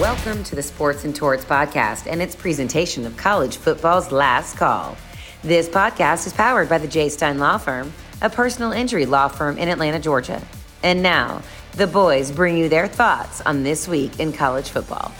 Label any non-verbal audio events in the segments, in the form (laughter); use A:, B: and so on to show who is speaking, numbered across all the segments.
A: Welcome to the Sports and Torts podcast and its presentation of college football's last call. This podcast is powered by the J. Stein Law Firm, a personal injury law firm in Atlanta, Georgia. And now, the boys bring you their thoughts on this week in college football.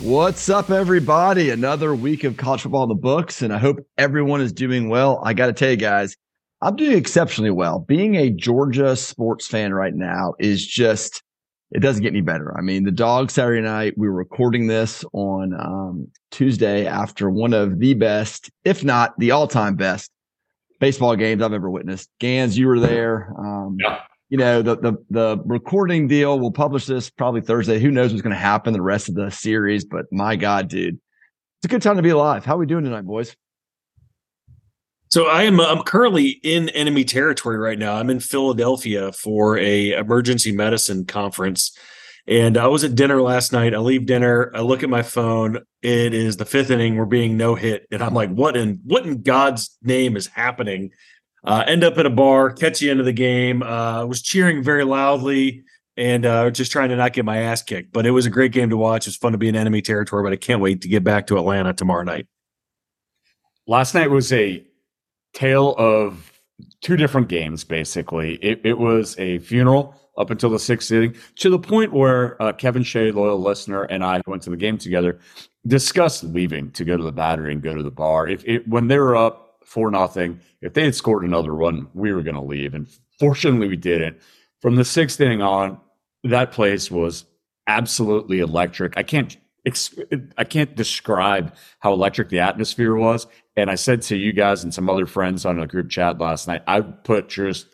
B: What's up, everybody? Another week of college football in the books, and I hope everyone is doing well. I got to tell you guys, I'm doing exceptionally well. Being a Georgia sports fan right now is just, it doesn't get any better. I mean, the dog Saturday night, we were recording this on um, Tuesday after one of the best, if not the all time best baseball games I've ever witnessed. Gans, you were there. Um, yeah. You know, the, the, the recording deal, we'll publish this probably Thursday. Who knows what's going to happen the rest of the series, but my God, dude, it's a good time to be alive. How are we doing tonight, boys?
C: So I am I'm currently in enemy territory right now. I'm in Philadelphia for a emergency medicine conference. And I was at dinner last night. I leave dinner. I look at my phone. It is the fifth inning. We're being no hit, and I'm like, "What in what in God's name is happening?" Uh, end up at a bar, catch the end of the game. Uh, was cheering very loudly and uh, just trying to not get my ass kicked. But it was a great game to watch. It was fun to be in enemy territory. But I can't wait to get back to Atlanta tomorrow night.
D: Last night was a tale of two different games, basically. It, it was a funeral up until the sixth inning to the point where uh, Kevin Shea, loyal listener, and I went to the game together, discussed leaving to go to the battery and go to the bar. If it, when they were up four nothing, if they had scored another run, we were going to leave, and fortunately we didn't. From the sixth inning on, that place was absolutely electric. I can't I can't describe how electric the atmosphere was. And I said to you guys and some other friends on a group chat last night, I put just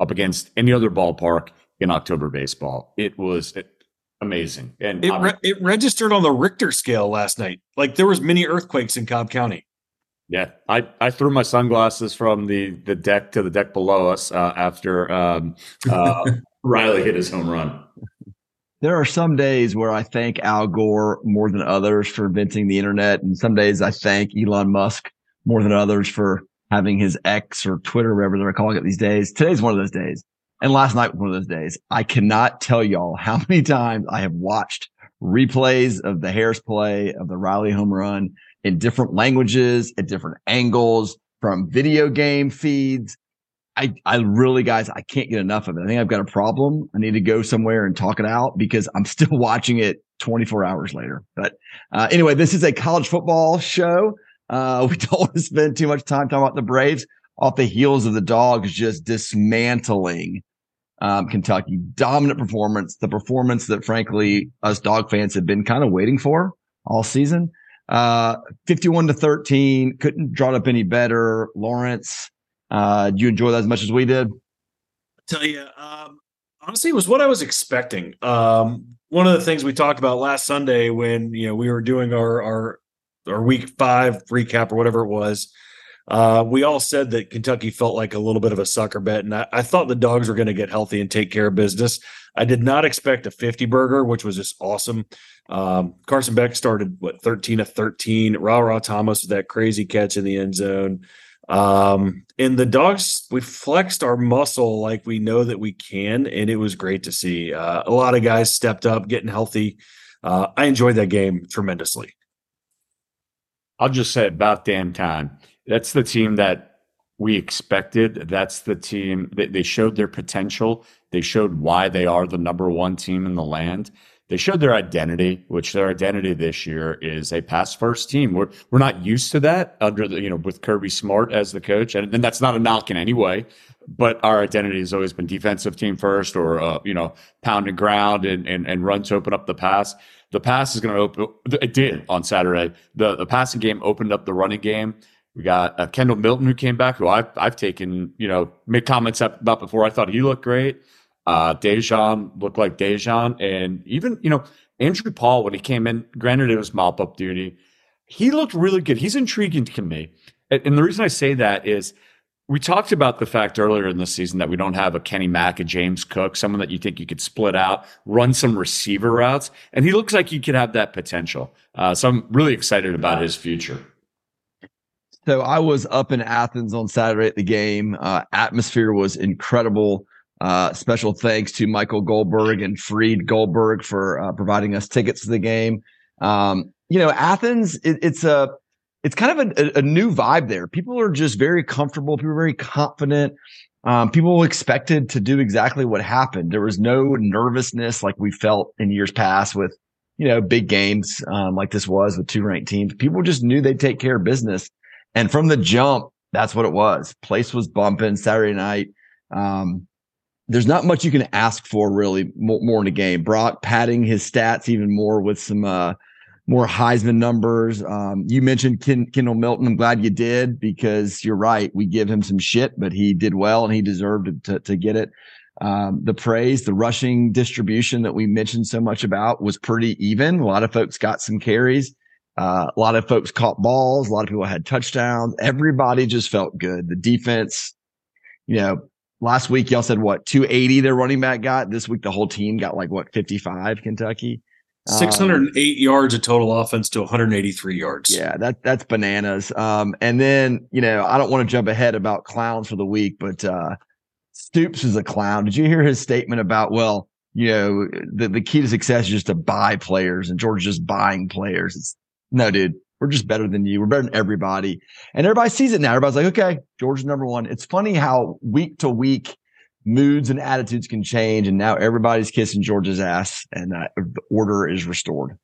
D: up against any other ballpark in October baseball. It was amazing, and
C: it re- it registered on the Richter scale last night. Like there was many earthquakes in Cobb County.
D: Yeah, I, I threw my sunglasses from the the deck to the deck below us uh, after um, uh, (laughs) Riley hit his home run.
B: There are some days where I thank Al Gore more than others for inventing the internet, and some days I thank Elon Musk more than others for having his X or Twitter, whatever they're calling it these days. Today's one of those days. And last night was one of those days. I cannot tell y'all how many times I have watched replays of the Harris play of the Riley home run in different languages, at different angles, from video game feeds. I, I really, guys, I can't get enough of it. I think I've got a problem. I need to go somewhere and talk it out because I'm (laughs) still watching it 24 hours later. But uh, anyway, this is a college football show. Uh, (laughs) we don't want to spend too much time talking about the Braves off the heels of the dogs just dismantling um, Kentucky. Dominant performance, the performance that frankly us dog fans have been kind of waiting for all season. Uh, 51 to 13, couldn't draw it up any better. Lawrence, uh, did you enjoy that as much as we did?
C: I tell you, um, honestly, it was what I was expecting. Um, one of the things we talked about last Sunday when you know we were doing our our or week five recap or whatever it was. Uh, we all said that Kentucky felt like a little bit of a sucker bet, and I, I thought the dogs were going to get healthy and take care of business. I did not expect a 50 burger, which was just awesome. Um, Carson Beck started what 13 of 13. Ra Ra Thomas with that crazy catch in the end zone. Um, and the dogs, we flexed our muscle like we know that we can, and it was great to see. Uh, a lot of guys stepped up, getting healthy. Uh, I enjoyed that game tremendously.
D: I'll just say about damn time. That's the team that we expected. That's the team that they showed their potential. They showed why they are the number one team in the land. They showed their identity, which their identity this year is a pass first team. We're we're not used to that under the you know with Kirby Smart as the coach, and, and that's not a knock in any way. But our identity has always been defensive team first, or uh, you know pound and ground and, and and run to open up the pass. The pass is going to open. It did on Saturday. The the passing game opened up the running game. We got uh, Kendall Milton who came back, who I've I've taken you know made comments about before. I thought he looked great. Uh, Daijun looked like Daijun, and even you know Andrew Paul when he came in. Granted, it was mop up duty. He looked really good. He's intriguing to me, and, and the reason I say that is we talked about the fact earlier in the season that we don't have a Kenny Mack, a James Cook, someone that you think you could split out, run some receiver routes, and he looks like he could have that potential. Uh, so I'm really excited about his future.
B: So I was up in Athens on Saturday at the game. Uh, atmosphere was incredible. Uh, special thanks to Michael Goldberg and Freed Goldberg for uh, providing us tickets to the game. Um, you know, Athens, it, it's a it's kind of a, a, new vibe there. People are just very comfortable. People are very confident. Um, people expected to do exactly what happened. There was no nervousness like we felt in years past with, you know, big games um, like this was with two ranked teams. People just knew they'd take care of business. And from the jump, that's what it was. Place was bumping Saturday night. Um, there's not much you can ask for really more, more in a game. Brock padding his stats even more with some uh, more Heisman numbers. Um, you mentioned Ken, Kendall Milton. I'm glad you did because you're right. We give him some shit, but he did well and he deserved to, to get it. Um, the praise, the rushing distribution that we mentioned so much about was pretty even. A lot of folks got some carries. Uh, a lot of folks caught balls. A lot of people had touchdowns. Everybody just felt good. The defense, you know, last week y'all said what 280 their running back got. This week the whole team got like what 55 Kentucky.
C: 608 um, yards of total offense to 183 yards.
B: Yeah, that that's bananas. Um, and then you know I don't want to jump ahead about clowns for the week, but uh, Stoops is a clown. Did you hear his statement about well, you know, the the key to success is just to buy players, and George just buying players. It's no, dude, we're just better than you. We're better than everybody, and everybody sees it now. Everybody's like, okay, George is number one. It's funny how week to week moods and attitudes can change, and now everybody's kissing George's ass, and uh, the order is restored.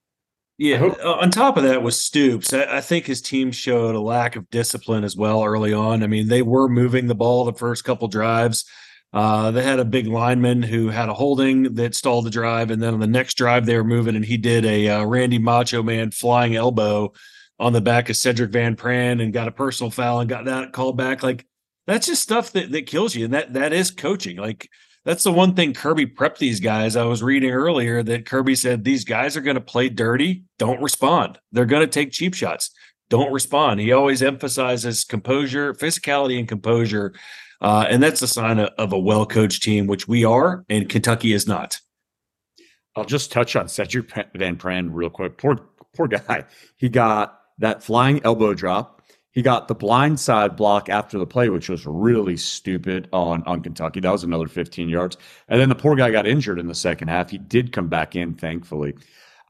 C: Yeah. On top of that, with Stoops, I, I, think his team showed a lack of discipline as well early on. I mean, they were moving the ball the first couple drives. Uh, they had a big lineman who had a holding that stalled the drive, and then on the next drive they were moving, and he did a uh, Randy Macho Man flying elbow on the back of Sedrick Van Pran and got a personal foul and got that called back. Like that's just stuff that that kills you, and that that is coaching. Like that's the one thing Kirby prepped these guys. I was reading earlier that Kirby said these guys are going to play dirty, don't respond. They're going to take cheap shots, don't respond. He always emphasizes composure, physicality, and composure, uh, and that's a sign of, of a well coached team, which we are, and Kentucky is not.
D: I'll just touch on Sedrick Van Pran real quick. Poor poor guy. He got that flying elbow drop he got the blind side block after the play, which was really stupid on, on Kentucky. That was another 15 yards. And then the poor guy got injured in the second half. He did come back in, thankfully.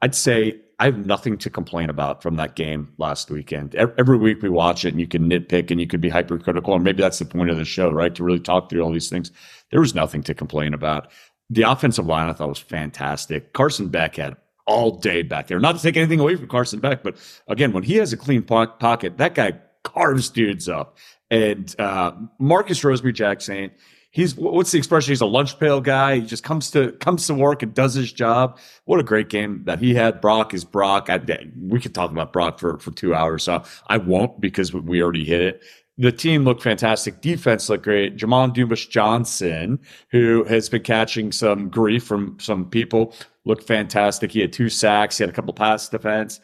D: I'd say I have nothing to complain about from that game last weekend. Every week we watch it and you can nitpick and you could be hypercritical. And maybe that's the point of the show, right? To really talk through all these things. There was nothing to complain about. The offensive line I thought was fantastic. Carson Beck had all day back there. Not to take anything away from Carson Beck, but again, when he has a clean pocket, that guy carves dudes up. And uh, Marcus Rosemy-Jacksaint he's what's the expression? He's a lunch pail guy. He just comes to comes to work and does his job. What a great game that he had. Brock is Brock. I, we could talk about Brock for for two hours, so I won't because we already hit it. The team looked fantastic. Defense looked great. Jamon Dumas Johnson, who has been catching some grief from some people, looked fantastic. He had two sacks. He had a couple pass defense.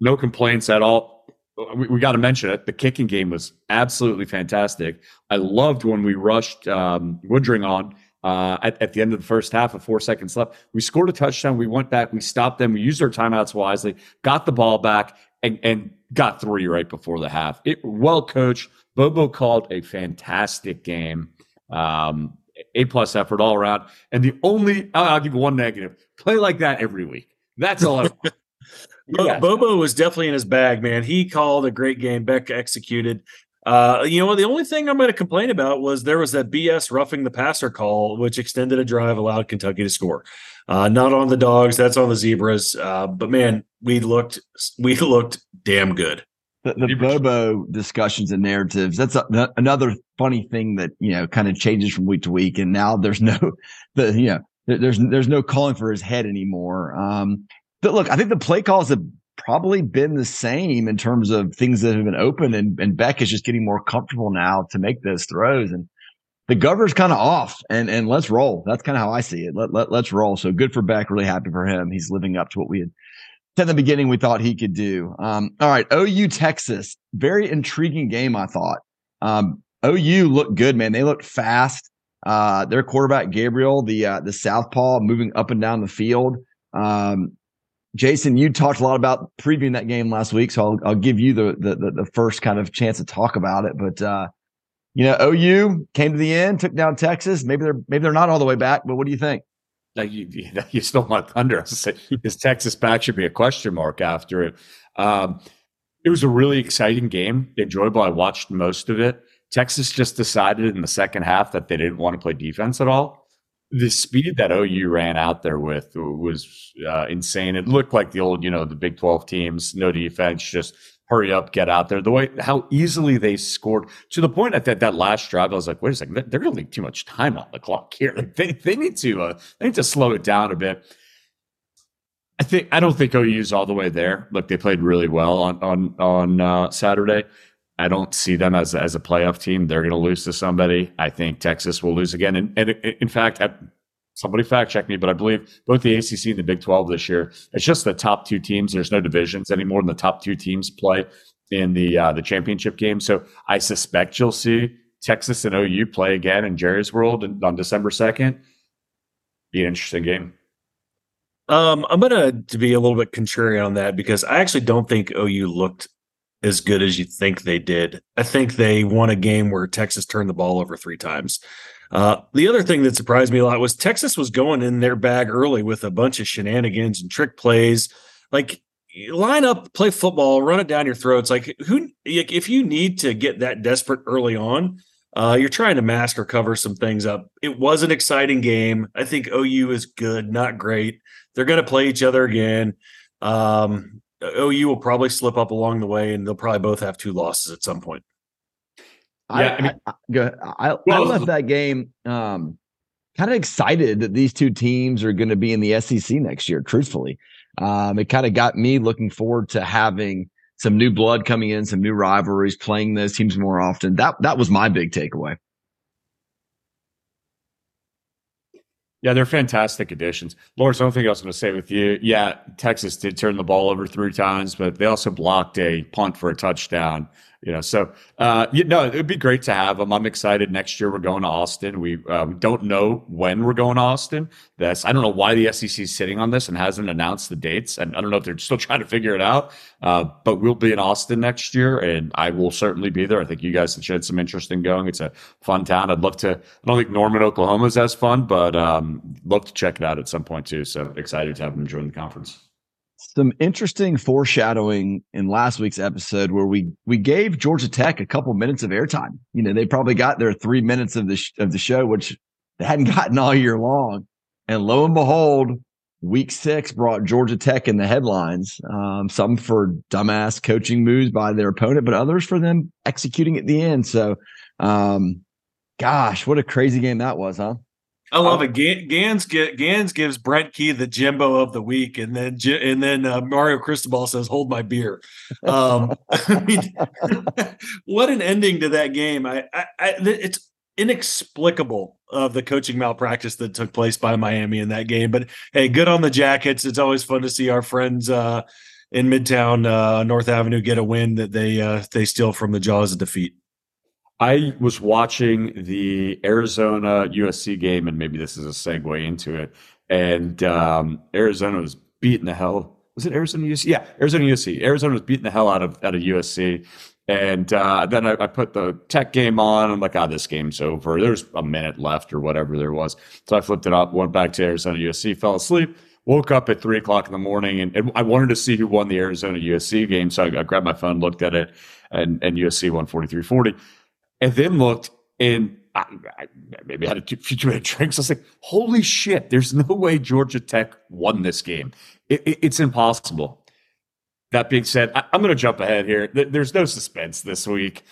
D: No complaints at all we, we got to mention it. The kicking game was absolutely fantastic. I loved when we rushed um, Woodring on uh, at, at, the end of the first half with four seconds left. We scored a touchdown. We went back. We stopped them. We used our timeouts wisely, got the ball back, and, and got three right before the half. It well coached. Bobo called a fantastic game. Um, a plus effort all around. And the only I'll, give one negative: play like that every week. That's all I want. (laughs)
C: yeah. Bobo was definitely in his bag, man. He called a great game. Beck executed. Uh, you know, the only thing I'm going to complain about was there was that BS roughing the passer call, which extended a drive, allowed Kentucky to score. Uh, not on the dogs, that's on the zebras. Uh, but man, we looked we (laughs) looked damn good.
B: The, the Bobo discussions and narratives. That's a, another funny thing that you know kind of changes from week to week, and now there's no (laughs) the you know there's there's no calling for his head anymore. Um, but look, I think the play calls have probably been the same in terms of things that have been open, and, and Beck is just getting more comfortable now to make those throws. And the governor's kind of off, and and let's roll. That's kind of how I see it. Let, let let's roll. So good for Beck. Really happy for him. He's living up to what we had said in the beginning. We thought he could do. Um, all right, OU Texas, very intriguing game. I thought. Um, OU looked good, man. They looked fast. Uh, their quarterback Gabriel, the uh, the southpaw, moving up and down the field. Um, Jason, you talked a lot about previewing that game last week, so I'll, I'll give you the, the, the first kind of chance to talk about it. But uh, you know, OU came to the end, took down Texas. Maybe they're maybe they're not all the way back, but what do you think?
D: Like you, you (laughs) stole my thunder. (laughs) Is Texas back should be a question mark after it. Um, it was a really exciting game, enjoyable. I watched most of it. Texas just decided in the second half that they didn't want to play defense at all. The speed that OU ran out there with was uh, insane. It looked like the old, you know, the Big 12 teams, no defense, just hurry up, get out there. The way how easily they scored to the point at that, that last drive, I was like, wait a second, they're going to leave too much time on the clock here. Like they, they need to uh, they need to slow it down a bit. I think I don't think OU's all the way there. Look, they played really well on on on uh, Saturday. I don't see them as as a playoff team. They're going to lose to somebody. I think Texas will lose again. And, and in fact, I, somebody fact check me, but I believe both the ACC and the Big 12 this year, it's just the top two teams. There's no divisions anymore, and the top two teams play in the uh, the championship game. So I suspect you'll see Texas and OU play again in Jerry's World on December 2nd. Be an interesting game.
C: Um, I'm gonna to be a little bit contrarian on that because I actually don't think OU looked as good as you think they did. I think they won a game where Texas turned the ball over three times. Uh, the other thing that surprised me a lot was Texas was going in their bag early with a bunch of shenanigans and trick plays. Like line up, play football, run it down your throats. Like who, if you need to get that desperate early on, uh, you're trying to mask or cover some things up. It was an exciting game. I think OU is good, not great. They're going to play each other again. Um, OU will probably slip up along the way, and they'll probably both have two losses at some point.
B: Yeah, I, mean, I, I, I left that game um, kind of excited that these two teams are going to be in the SEC next year. Truthfully, um, it kind of got me looking forward to having some new blood coming in, some new rivalries, playing those teams more often. That that was my big takeaway.
D: Yeah, they're fantastic additions. Lawrence, only thing I was going to say with you, yeah, Texas did turn the ball over three times, but they also blocked a punt for a touchdown you know, so uh, you know, it'd be great to have them. I'm excited. Next year we're going to Austin. We um, don't know when we're going to Austin. That's I don't know why the SEC is sitting on this and hasn't announced the dates, and I don't know if they're still (laughs) trying to figure it out. Uh, but we'll be in Austin next year, and I will certainly be there. I think you guys have shed some interest in going. It's a fun town. I'd love to. I don't think Norman, Oklahoma is as fun, but um, love to check it out at some point too. So excited to have them join the conference
B: some interesting foreshadowing in last week's episode where we we gave Georgia Tech a couple minutes of airtime. You know, they probably got their three minutes of the sh- of the show, which they hadn't (laughs) gotten all year long. And lo and behold, week six brought Georgia Tech in the headlines. Um, some for dumbass coaching moves by their opponent, but others for them executing at the end. So, um, gosh, what a crazy game that was, huh?
C: I love oh. it. Gans Gans gives Brent Key the Jimbo of the week, and then and then uh, Mario Cristobal says, "Hold my beer." Um, (laughs) I mean, (laughs) what an ending to that game! I, I, I it's inexplicable of the coaching malpractice that took place by Miami in that game. But hey, good on the Jackets. It's always fun to see our friends uh, in Midtown uh, North Avenue get a win that they uh, they steal from the jaws of defeat.
D: I was watching the Arizona USC game, and maybe this is a segue into it. And um, Arizona was beating the hell. Was it Arizona USC? Yeah, Arizona USC. Arizona was beating the hell out of out of USC. And uh, then I, I, put the tech game on. I'm like, ah, oh, this game's over. There's a minute left or whatever there was. So I flipped it up, went back to Arizona USC, fell asleep, woke up at three o'clock in the morning, and, and I wanted to see who won the Arizona USC game. So I, I grabbed my phone, looked at it, and, and USC won 43 40 and then looked and I, I, maybe had a few too many drinks. I was like, holy shit, there's no way Georgia Tech won this game. It, it, it's impossible. That being said, I, am going to jump ahead here. There's no suspense this week.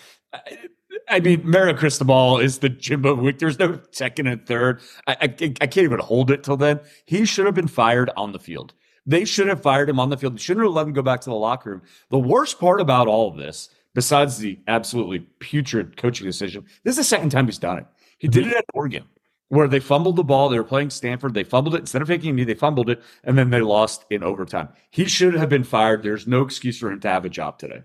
D: I, mean, Mario Cristobal is the Jimbo week. There's no second and third. I, I can't even hold it till then. He should have been fired on the field. They should have fired him on the field. They shouldn't have let him go back to the locker room. The worst part about all of this besides the absolutely putrid coaching decision, this is the second time he's done it. He did it at Oregon, where they fumbled the ball. They were playing Stanford. They fumbled it. Instead of taking a knee, they fumbled it, and then they lost in overtime. He should have been fired. There's no excuse for him to have a job today.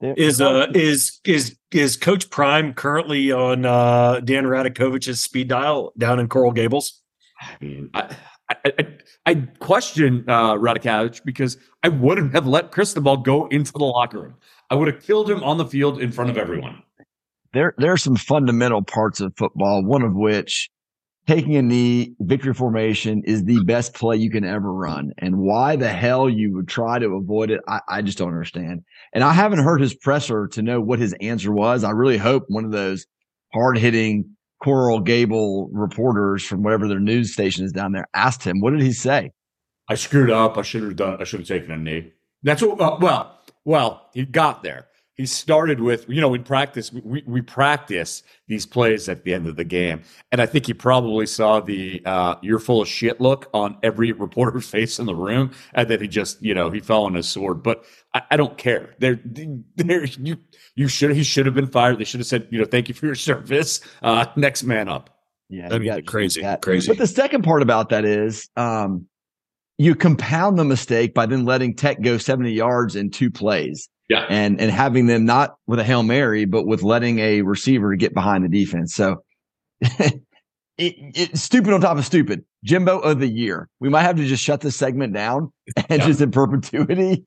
C: Is uh is is is Coach Prime currently on uh Dan Radakovich's speed dial down in Coral Gables?
D: I mean, I, I, I, I question uh, Radakovich because I wouldn't have let Cristobal go into the locker room. I would have killed him on the field in front of everyone.
B: there there are some fundamental parts of football. One of which taking a knee, victory formation is the best play you can ever run. And why the hell you would try to avoid it, I, I just don't understand. And I haven't heard his presser to know what his answer was. I really hope one of those hard hitting Coral Gable reporters from whatever their news station is down there asked him, what did he say?
D: I screwed up. I should have done, I should have taken a knee. That's what, uh, well, well, he got there. He started with you know in practice we, we practice these plays at the end of the game. And i think he probably saw the uh, you're full of shit look on every (laughs) reporter's face in the room. And then he just you know he fell on his sword. But i, I don't care. There (laughs) there you you should he should have been fired. They should have said you know thank you for your (laughs) service. Uh, next man up.
C: Yeah I mean, crazy crazy.
B: But the second part about that is um, you compound the mistake by then letting tech go 70 yards in two plays
D: yeah.
B: And and having them not with a Hail Mary, but with letting a receiver get behind the defense. So (laughs) it, it's stupid on top of stupid. Jimbo of the year. We might have to just shut this segment down (laughs) and yeah. just in perpetuity.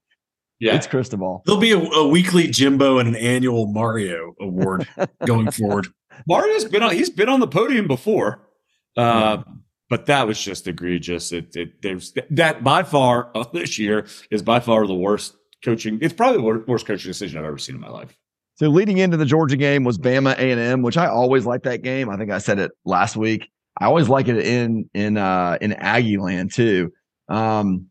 B: Yeah. It's Cristobal.
C: There'll be a, a, weekly Jimbo and an annual Mario award (laughs) going forward.
D: Mario's been on he's been on the podium before. Uh, yeah. But that was just egregious. It, it there's that by far uh, (laughs) this year is by far the worst coaching. It's probably the worst coaching decision I've ever seen in my life.
B: So leading into the Georgia game was Bama A and M, which I always like that game. I think I said it last week. I always like it in in uh in Aggie land too. Um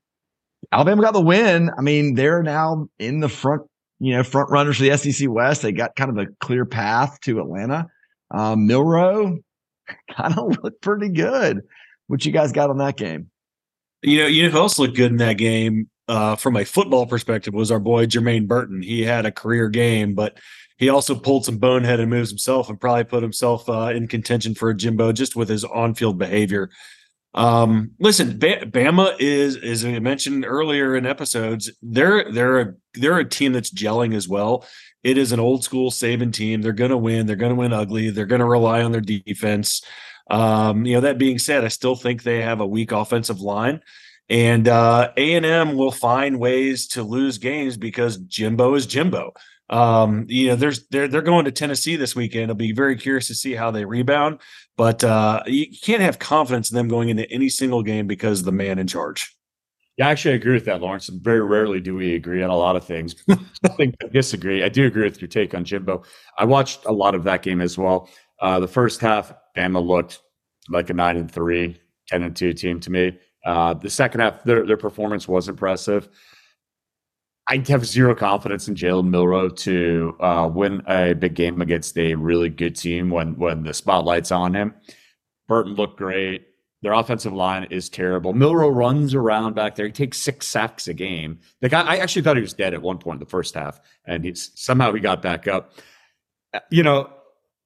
B: Alabama got the win. I mean, they're now in the front, you know, front runners for the SEC West. They got kind of a clear path to Atlanta. Um, Milroe (laughs) kind of looked pretty good. What you guys got on that game?
C: You know, you know else looked good in that game uh, from a football perspective was our boy Jermaine Burton. He had a career game, but he also pulled some boneheaded moves himself and probably put himself uh, in contention for a Jimbo just with his on-field behavior. Um, listen, Bama is, as I mentioned earlier in episodes, they're they're a they're a team that's gelling as well. It is an old school Saban team. They're going to win. They're going to win ugly. They're going to rely on their defense. Um, you know, that being said, I still think they have a weak offensive line. And uh, A&M will find ways to lose games because Jimbo is Jimbo. Um, you know, there's they're they're going to Tennessee this weekend. I'll be very curious to see how they rebound, but uh, you can't have confidence in them going into any single game because the man in charge.
D: Yeah, actually, I agree with that, Lawrence. Very rarely do we agree on a lot of things. (laughs) I think I disagree. I do agree with your take on Jimbo. I watched a lot of that game as well. Uh, the first half, Bama looked like a nine and three, 10 and two team to me. Uh, the second half, their, their performance was impressive. I have zero confidence in Jalen Milroe to uh, win a big game against a really good team when when the spotlight's on him. Burton looked great. Their offensive line is terrible. Milroe runs around back there. He takes six sacks a game. The guy, I actually thought he was dead at one point in the first half, and he's somehow he got back up. Uh, you know,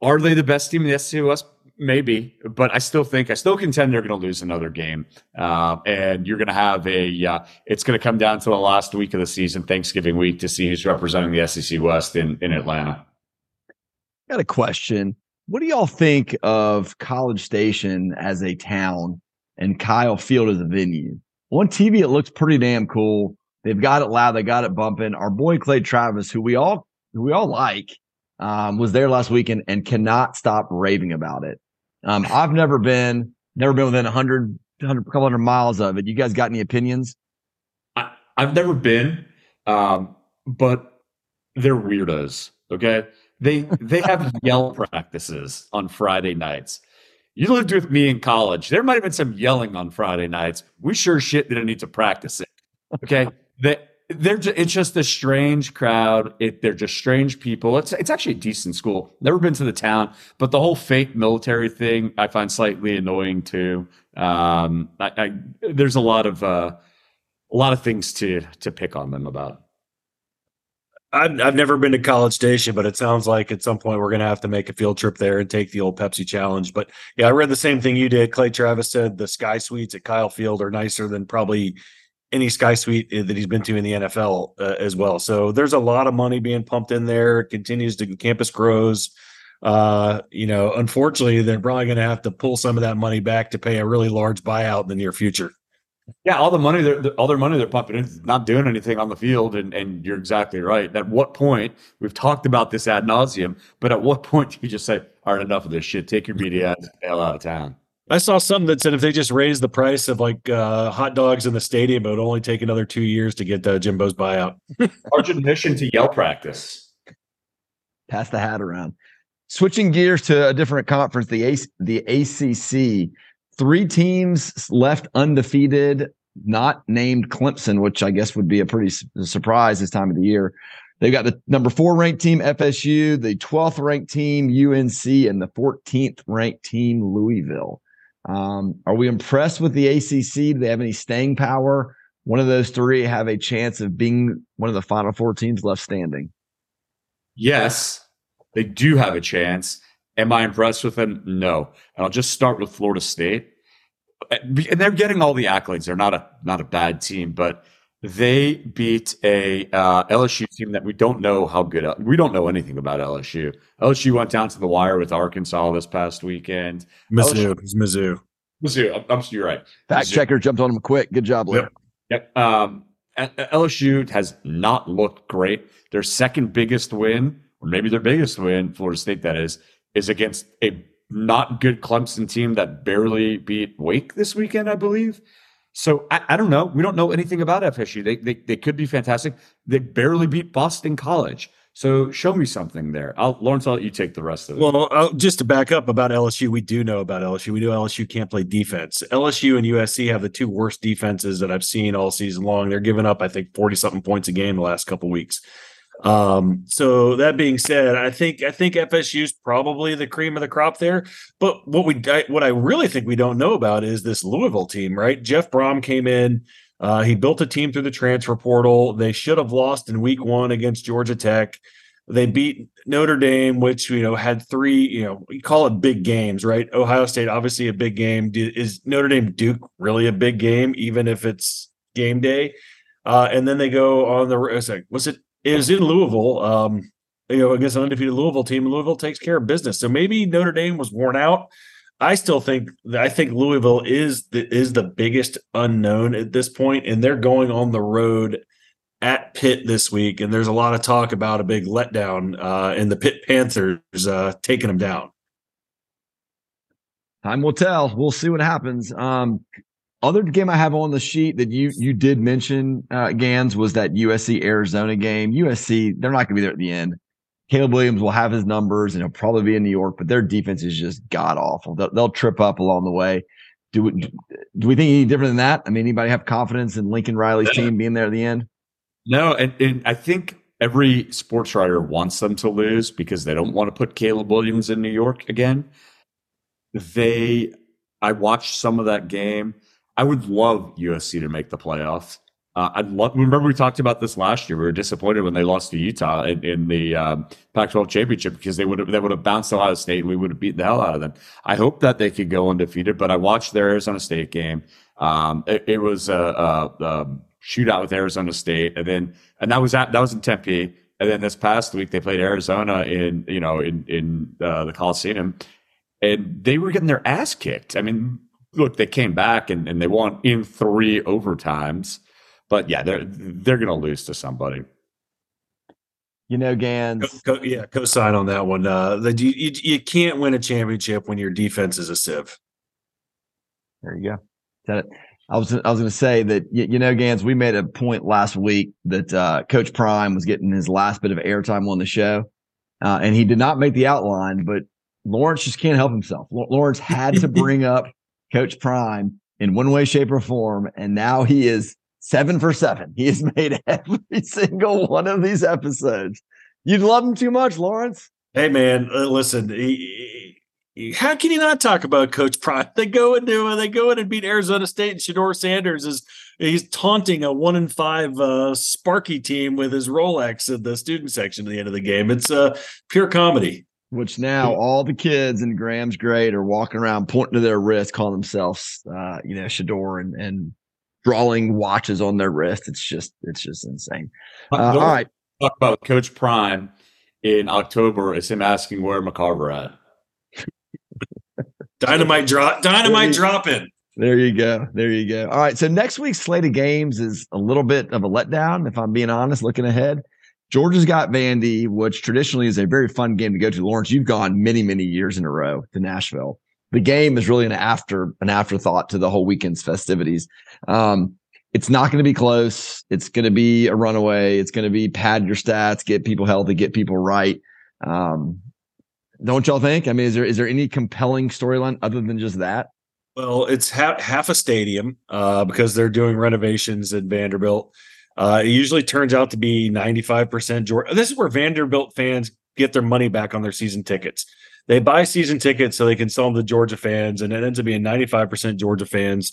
D: are they the best team in the SEC West? Maybe, but I still think I still contend they're going to lose another game, uh, and you're going to have a. Uh, it's going to come down to the last week of the season, Thanksgiving week, to see who's representing the SEC West in in Atlanta.
B: Got a question. What do y'all think of College Station as a town and Kyle Field as a venue? On TV, it looks pretty damn cool. They've got it loud. They got it bumping. Our boy Clay Travis, who we all who we all like, um, was there last weekend and cannot stop raving about it. Um, I've never been, never been within a hundred, hundred, couple hundred miles of it. You guys got any opinions?
D: I, have never been, um, but they're weirdos. Okay, they they have (laughs) yell practices on Friday nights. You lived with me in college. There might have been some yelling on Friday nights. We sure shit didn't need to practice it. Okay, (laughs) they they're just, it's just a strange crowd. It, they're just strange people. It's it's actually a decent school. Never been to the town, but the whole fake military thing I find slightly annoying too. Um, I, I, there's a lot of uh, a lot of things to to pick on them about.
C: I've, I've never been to College Station, but it sounds like at some point we're going to have to make a field trip there and take the old Pepsi challenge. But yeah, I read the same thing you did. Clay Travis said the Sky Suites at Kyle Field are nicer than probably any Sky Suite uh, that he's been to in the NFL uh, as well. So there's a lot of money being pumped in there. It continues to campus grows. Uh, you know, unfortunately, they're probably going to have to pull some of that money back to pay a really large buyout in the near future.
D: Yeah, all the money, they're, all their money they're pumping in not doing anything on the field, and and you're exactly right. At what point we've talked about this ad nauseum, but at what point do you just say, "All right, enough of this shit. Take your media hell out of town."
C: I saw something that said if they just raise the price of like uh, hot dogs in the stadium, it would only take another two years to get uh, Jimbo's buyout. (laughs)
D: Large admission to yell practice.
B: Pass the hat around. Switching gears to a different conference, the A- the ACC. Three teams left undefeated, not named Clemson, which I guess would be a pretty su- surprise this time of the year. They've got the number four ranked team FSU, the 12th ranked team UNC, and the 14th ranked team Louisville. Um, are we impressed with the ACC? Do they have any staying power? One of those three have a chance of being one of the final four teams left standing.
D: Yes, they do have a chance. Am I impressed with them? No. And I'll just start with Florida State. And they're getting all the accolades. They're not a not a bad team, but they beat a uh, LSU team that we don't know how good. We don't know anything about LSU. LSU went down to the wire with Arkansas this past weekend.
C: Mizzou, Mizzou,
D: Mizzou. I'm, I'm you're right.
B: Fact
D: Mizzou.
B: checker jumped on them quick. Good job, Lou.
C: Yep.
D: Yep. Um, LSU has not looked great. Their second biggest win, or maybe their biggest win, Florida State that is, is against a not good Clemson team that barely beat Wake this weekend, I believe. So I, I don't know. We don't know anything about FSU. They, they they could be fantastic. They barely beat Boston College. So show me something there. I'll, Lawrence, I'll let you take the rest of it.
C: Well, uh, just to back up about LSU, we do know about LSU. We know LSU can't play defense. LSU and USC have the two worst defenses that I've seen all season long. They're giving up, I think, forty something points a game the last couple weeks. Um, so that being said, I think I think FSU is probably the cream of the crop there. But what we I, what I really think we don't know about is this Louisville team, right? Jeff Brohm came in. Uh, he built a team through the transfer portal. They should have lost in week one against Georgia Tech. They beat Notre Dame, which you know had three. You know, we call it big games, right? Ohio State, obviously a big game. Is Notre Dame Duke really a big game, even if it's game day? Uh, and then they go on the. Was it, was in Louisville, um, you know, against an undefeated Louisville team. Louisville takes care of business. So maybe Notre Dame was worn out. I still think I think Louisville is the is the biggest unknown at this point, and they're going on the road at Pitt this week, and there's a lot of talk about a big letdown uh, and the Pitt Panthers uh, taking them down.
B: Time will tell. We'll see what happens. Um, other game I have on the sheet that you you did mention, uh, Gans, was that USC Arizona game. USC, they're not going to be there at the end. Caleb Williams will have his numbers and he'll probably be in New York, but their defense is just god awful. They'll, they'll, trip up along the way. Do we, do we think any different than that? I mean, anybody have confidence in Lincoln Riley's team being there at the end?
D: No, and, and I think every sports writer wants them to lose because they don't want to put Caleb Williams in New York again. They, I watched some of that game. I would love USC to make the playoffs. Uh, I'd love. Remember we talked about this last year. We were disappointed when they lost to Utah in, in the um, Pac-12 championship because they would have they would have bounced Ohio State and we would have beaten the hell out of them. I hope that they could go undefeated, but I watched their Arizona State game. Um, it, it, was a, a, a, shootout with Arizona State, and then and that was at that was in Tempe. And then this past week they played Arizona in you know in in uh, the Coliseum, and they were getting their ass kicked. I mean, look, they came back and, and they won in three overtimes. But yeah, they're they're going to lose to somebody.
B: You know, Gans.
C: Co- co- yeah, co-sign on that one. Uh, the, you, you, you can't win a championship when your defense is a sieve.
B: There you go. Said it. I was I was going to say that you, you, know, Gans. We made a point last week that uh, Coach Prime was getting his last bit of airtime on the show, uh, and he did not make the outline. But Lawrence just can't help himself. Lawrence had to (laughs) bring up Coach Prime in one way, shape, or form. And now he is seven for seven. He has (laughs) made every single one of these episodes. You love him too much, Lawrence.
C: Hey, man, uh, listen. He, he, how can you not talk about Coach Prime? They go into they go in and beat Arizona State, and Shedeur Sanders is he's taunting a one in five uh, Sparky team with his Rolex at the student section at the end of the game. It's uh, pure comedy
B: which now all the kids in Graham's grade are walking around pointing to their wrist, calling themselves, uh, you know, Shedeur and, and drawing watches on their wrist. It's just, it's just insane. Uh, all right.
D: Talk about Coach Prime in October is him asking where McCarver at. (laughs)
C: dynamite drop, dynamite dropping.
B: There you go. There you go. All right. So next week's slate of games is a little bit of a letdown, if I'm being honest, looking ahead. Georgia's got Vandy, which traditionally is a very fun game to go to. Lawrence, you've gone many, many years in a row to Nashville. The game is really an after an afterthought to the whole weekend's festivities. Um, it's not going to be close. It's going to be a runaway. It's going to be pad your stats, get people healthy, get people right. Um, don't y'all think? I mean, is there is there any compelling storyline other than just that?
C: Well, it's half half a stadium uh, because they're doing renovations at Vanderbilt. Uh, it usually turns out to be 95% Georgia. This is where Vanderbilt fans get their money back on their season tickets. They buy season tickets so they can sell them to Georgia fans, and it ends up being 95% Georgia fans.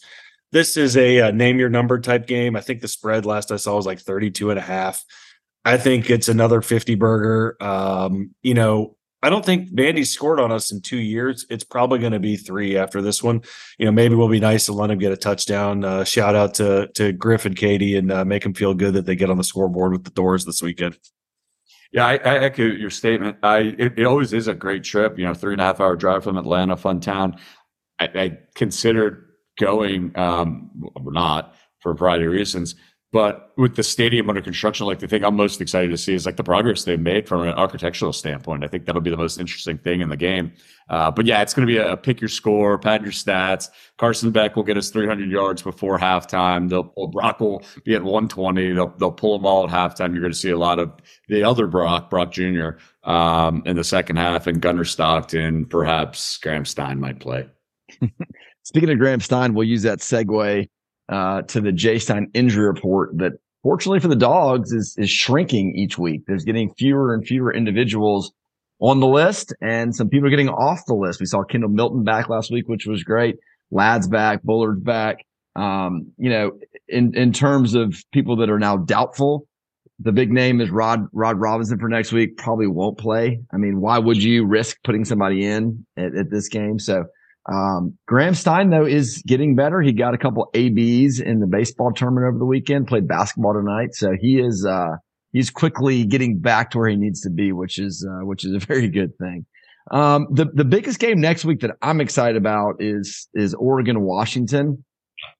C: This is a, a name your number type game. I think the spread last I saw was like 32 and a half. I think it's another 50 burger. Um, you know, I don't think Vandy scored on us in two years. It's probably going to be three after this one. You know, maybe we'll be nice to let him get a touchdown. Uh, shout out to to Griff and Katie and uh, make them feel good that they get on the scoreboard with the doors this weekend.
D: Yeah, I, I echo your statement. I it, it, always is a great trip. You know, three and a half hour drive from Atlanta, fun town. I, I considered going, um, not for a variety of reasons, but with the stadium under construction, like the thing I'm most excited to see is like the progress they've made from an architectural standpoint. I think that'll be the most interesting thing in the game. Uh, but yeah, it's going to be a, a, pick your score, pad your stats. Carson Beck will get us 300 yards before halftime. They'll pull Brock will be at 120. They'll they'll pull them all at halftime. You're going to see a lot of the other Brock, Brock Jr. Um, in the second half, and Gunnar Stockton, perhaps Graham Stein might play. (laughs)
B: Speaking of Graham Stein, we'll use that segue uh, to the Stein injury report that fortunately for the dogs is, is shrinking each week. There's getting fewer and fewer individuals on the list and some people are getting off the list. We saw Kendall Milton back last week, which was great. Ladd's back, Bullard's back. Um, you know, in, in terms of people that are now doubtful, the big name is Rod, Rod Robinson for next week. Probably won't play. I mean, why would you risk putting somebody in at, at this game? So um, Graham Stein though is getting better. He got a couple ABs in the baseball tournament over the weekend, played basketball tonight. So he is, uh, he's quickly getting back to where he needs to be, which is, uh, which is a (laughs) very good thing. Um, the, the biggest game next week that I'm excited about is, is Oregon, Washington,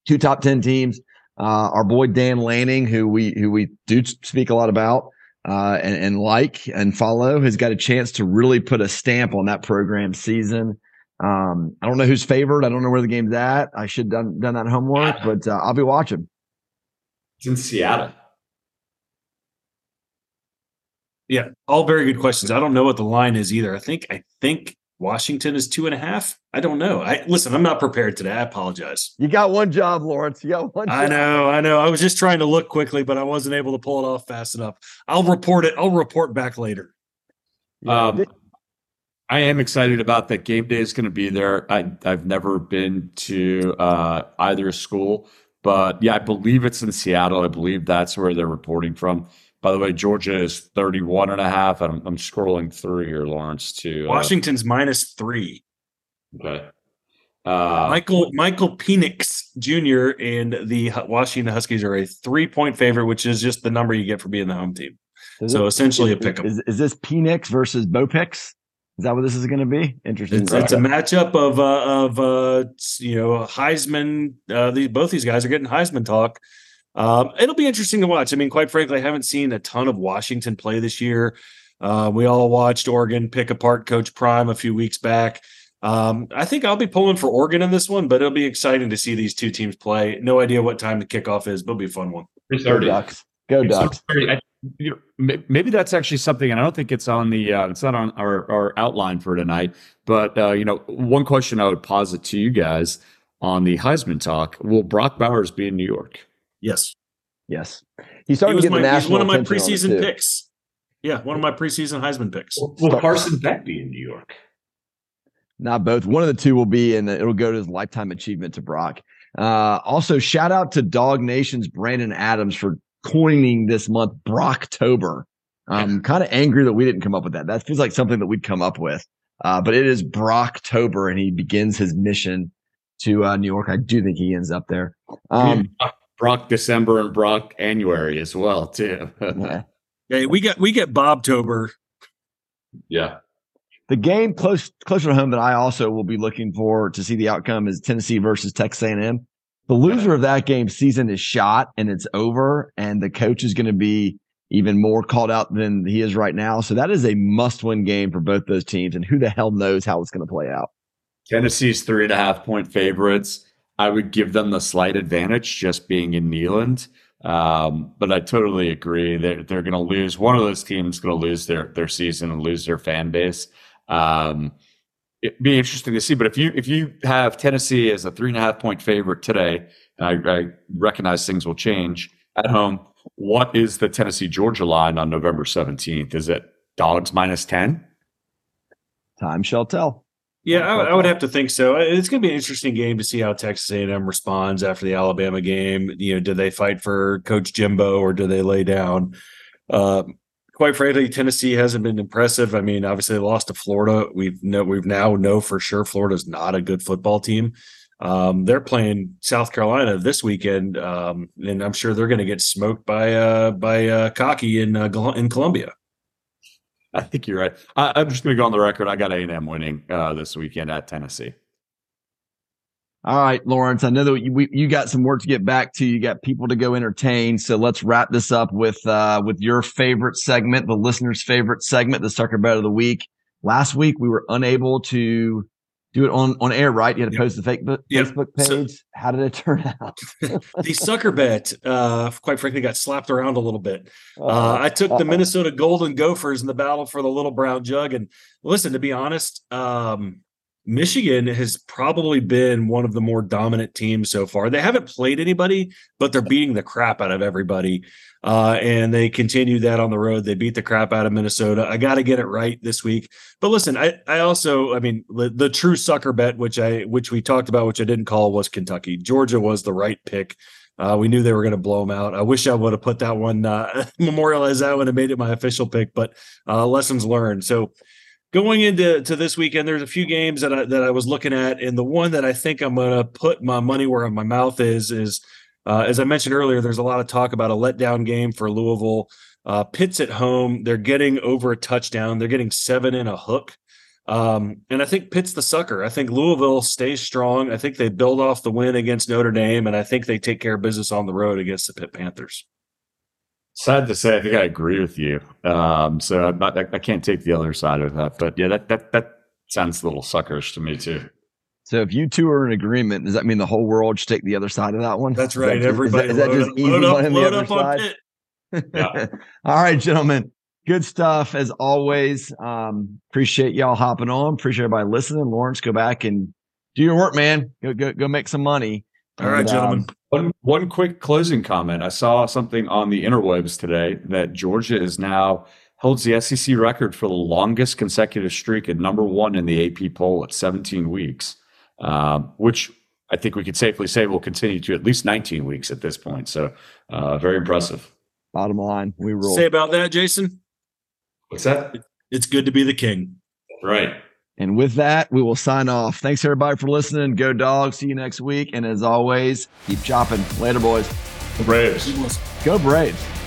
B: two top 10 teams. Uh, our boy Dan Lanning, who we, who we do speak a lot about, uh, and, and like and follow has got a chance to really put a stamp on that program season. Um, I don't know who's favored. I don't know where the game's at. I should done done that homework, but uh, I'll be watching.
D: It's in Seattle.
C: Yeah, all very good questions. I don't know what the line is either. I think I think Washington is two and a half. I don't know. I listen. I'm not prepared today. I apologize.
B: You got one job, Lawrence. You got one. Job.
C: I know. I know. I was just trying to look quickly, but I wasn't able to pull it off fast enough. I'll report it. I'll report back later.
D: Um, I am excited about that. Game day is going to be there. I, I've never been to uh, either school, but yeah, I believe it's in Seattle. I believe that's where they're reporting from. By the way, Georgia is 31 and a half. I'm, I'm scrolling through here, Lawrence, to
C: uh, Washington's minus three.
D: Okay.
C: Uh, Michael Michael Penix Jr. and the Washington Huskies are a three point favorite, which is just the number you get for being the home team. So it, essentially
B: is,
C: a pickup.
B: Is, is this Penix versus Bo Nix? Is that what this is going to be? Interesting.
C: It's, it's, a matchup of uh, of uh, you know Heisman. Uh, these both these guys are getting Heisman talk. Um, it'll be interesting to watch. I mean, quite frankly, I haven't seen a ton of Washington play this year. Uh, we all watched Oregon pick apart Coach Prime a few weeks back. Um, I think I'll be pulling for Oregon in this one, but it'll be exciting to see these two teams play. No idea what time the kickoff is, but it'll be a fun one.
B: Go Ducks. Go Ducks
D: you know, maybe that's actually something, and I don't think it's on the uh, it's not on our, our outline for tonight. But uh, you know, one question I would posit to you guys on the Heisman talk: Will Brock Bowers be in New York?
C: Yes,
B: yes. He's starting he to get my, the national.
C: He's one of my preseason on picks. Yeah, one of my preseason Heisman picks.
D: Will Carson Beck be in New York?
B: Not both. One of the two will be, and it'll go to his lifetime achievement to Brock. Uh, also, shout out to DawgNation's Brandon Adams for coining this month Brocktober. I'm kind of angry that we didn't come up with that. That feels like something that we'd come up with. Uh, but it is Brocktober, and he begins his mission to uh, New York. I do think he ends up there. Um,
D: Brock December and Brock January as well too. (laughs)
C: yeah. Hey, we got we get Bobtober.
D: Yeah.
B: The game close closer to home that I also will be looking for to see the outcome is Tennessee versus Texas A&M. The loser of that game season is shot and it's over, and the coach is going to be even more called out than he is right now. So that is a must-win game for both those teams, and who the hell knows how it's going to play out.
D: Tennessee's three and a half point favorites. I would give them the slight advantage just being in Neyland. Um, but I totally agree. They're they're going to lose. One of those teams going to lose their their season and lose their fan base. Um, it'd be interesting to see. But if you if you have Tennessee as a three and a half point favorite today, and I, I recognize things will change at home. What is the Tennessee Georgia line on November seventeenth? Is it dogs minus ten?
B: Time shall tell.
C: Yeah, I, I, would have to think so. It's going to be an interesting game to see how Texas A&M responds after the Alabama game. You know, do they fight for Coach Jimbo or do they lay down? Uh, quite frankly, Tennessee hasn't been impressive. I mean, obviously they lost to Florida. We've know we've now know for sure Florida's not a good football team. Um, they're playing South Carolina this weekend, um, and I'm sure they're going to get smoked by uh, by uh, Cocky in uh, in Columbia.
D: I think you're right. I, am just going to go on the record. I got A and M winning uh, this weekend at Tennessee.
B: All right, Laurence. I know that you, we, you got some work to get back to. You got people to go entertain. So let's wrap this up with uh, with your favorite segment, the listener's favorite segment, the sucker bet of the week. Last week we were unable to do it on on air, right? You had to yep. post the fake yep. Facebook page. So, How did it turn out? (laughs)
C: the sucker bet, uh, quite frankly, got slapped around a little bit. Uh, I took the Minnesota Golden Gophers in the battle for the little brown jug, and listen, to be honest, um, Michigan has probably been one of the more dominant teams so far. They haven't played anybody, but they're beating the crap out of everybody. Uh, and they continue that on the road. They beat the crap out of Minnesota. I got to get it right this week. But listen, I, I also, I mean, the, the, true sucker bet, which I, which we talked about, which I didn't call, was Kentucky. Georgia was the right pick. Uh, we knew they were going to blow them out. I wish I would have put that one, uh, (laughs) memorialized that one and made it my official pick, but uh, lessons learned. So going into to this weekend, there's a few games that I, that I was looking at, and the one that I think I'm going to put my money where my mouth is is uh, as I mentioned earlier. There's a lot of talk about a letdown game for Louisville. Uh, Pitt's at home. They're getting over a touchdown. They're getting seven in a hook. Um, and I think Pitt's the sucker. I think Louisville stays strong. I think they build off the win against Notre Dame, and I think they take care of business on the road against the Pitt Panthers.
D: Sad to say, I think I agree with you. Um, so I'm not, I, I can't take the other side of that, but yeah, that that that sounds a little suckerish to me too.
B: So if you two are in agreement, does that mean the whole world should take the other side of that one?
C: That's right. That Everybody,
B: is that, is that just easy up, on the other side? (laughs) yeah. All right, gentlemen. Good stuff as always. Um, appreciate y'all hopping on. Appreciate everybody listening. Laurence, go back and do your work, man. Go go go make some money.
C: All and, right, gentlemen. Um,
D: one one quick closing comment. I saw something on the interwebs today that Georgia is now holds the SEC record for the longest consecutive streak at number one in the AP poll at 17 weeks, uh, which I think we could safely say will continue to at least 19 weeks at this point. So, uh, very impressive.
B: Bottom line, we roll.
C: Say about that, Jason.
D: What's that?
C: It's good to be the king.
D: Right.
B: And with that, we will sign off. Thanks everybody for listening. Go dogs. See you next week. And as always, keep chopping. Later, boys.
D: Braves.
B: Go Braves.